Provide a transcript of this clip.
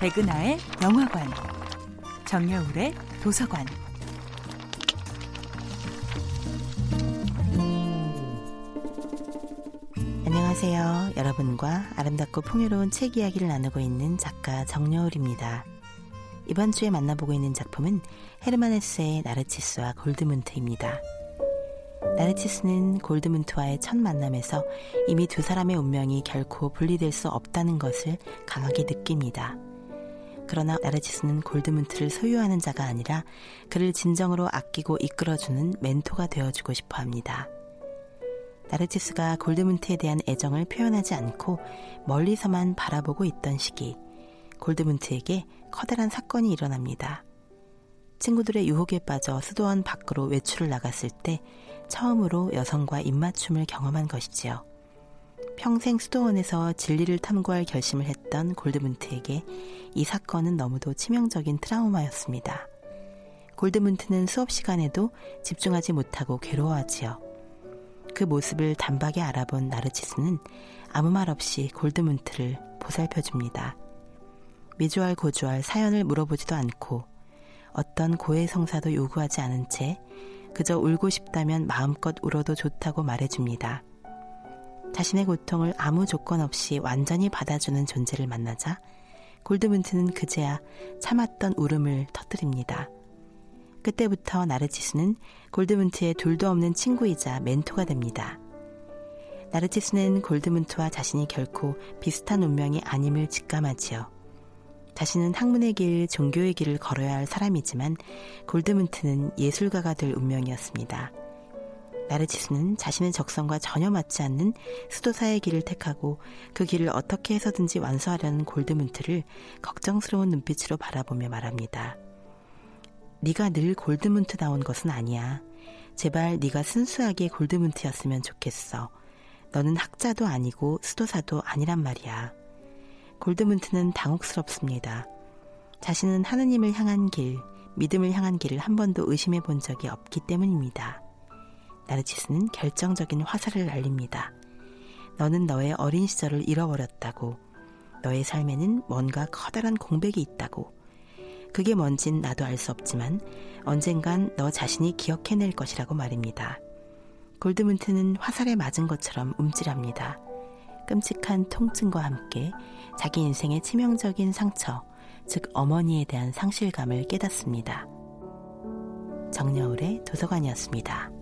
백은하의 영화관, 정여울의 도서관. 안녕하세요. 여러분과 아름답고 풍요로운 책 이야기를 나누고 있는 작가 정여울입니다. 이번 주에 만나보고 있는 작품은 헤르만 헤스의 나르치스와 골드문트입니다. 나르치스는 골드문트와의 첫 만남에서 이미 두 사람의 운명이 결코 분리될 수 없다는 것을 강하게 느낍니다. 그러나 나르치스는 골드문트를 소유하는 자가 아니라 그를 진정으로 아끼고 이끌어주는 멘토가 되어주고 싶어 합니다. 나르치스가 골드문트에 대한 애정을 표현하지 않고 멀리서만 바라보고 있던 시기, 골드문트에게 커다란 사건이 일어납니다. 친구들의 유혹에 빠져 수도원 밖으로 외출을 나갔을 때 처음으로 여성과 입맞춤을 경험한 것이지요. 평생 수도원에서 진리를 탐구할 결심을 했던 골드문트에게 이 사건은 너무도 치명적인 트라우마였습니다. 골드문트는 수업 시간에도 집중하지 못하고 괴로워하지요. 그 모습을 단박에 알아본 나르치스는 아무 말 없이 골드문트를 보살펴줍니다. 미주알 고주알 사연을 물어보지도 않고 어떤 고해 성사도 요구하지 않은 채 그저 울고 싶다면 마음껏 울어도 좋다고 말해줍니다. 자신의 고통을 아무 조건 없이 완전히 받아주는 존재를 만나자 골드문트는 그제야 참았던 울음을 터뜨립니다. 그때부터 나르치스는 골드문트의 둘도 없는 친구이자 멘토가 됩니다. 나르치스는 골드문트와 자신이 결코 비슷한 운명이 아님을 직감하지요. 자신은 학문의 길, 종교의 길을 걸어야 할 사람이지만 골드문트는 예술가가 될 운명이었습니다. 나르치스는 자신의 적성과 전혀 맞지 않는 수도사의 길을 택하고 그 길을 어떻게 해서든지 완수하려는 골드문트를 걱정스러운 눈빛으로 바라보며 말합니다. 네가 늘 골드문트다운 것은 아니야. 제발 네가 순수하게 골드문트였으면 좋겠어. 너는 학자도 아니고 수도사도 아니란 말이야. 골드문트는 당혹스럽습니다. 자신은 하느님을 향한 길, 믿음을 향한 길을 한 번도 의심해 본 적이 없기 때문입니다. 나르치스는 결정적인 화살을 날립니다. 너는 너의 어린 시절을 잃어버렸다고. 너의 삶에는 뭔가 커다란 공백이 있다고. 그게 뭔진 나도 알 수 없지만 언젠간 너 자신이 기억해낼 것이라고 말입니다. 골드문트는 화살에 맞은 것처럼 움찔합니다. 끔찍한 통증과 함께 자기 인생의 치명적인 상처, 즉 어머니에 대한 상실감을 깨닫습니다. 정여울의 도서관이었습니다.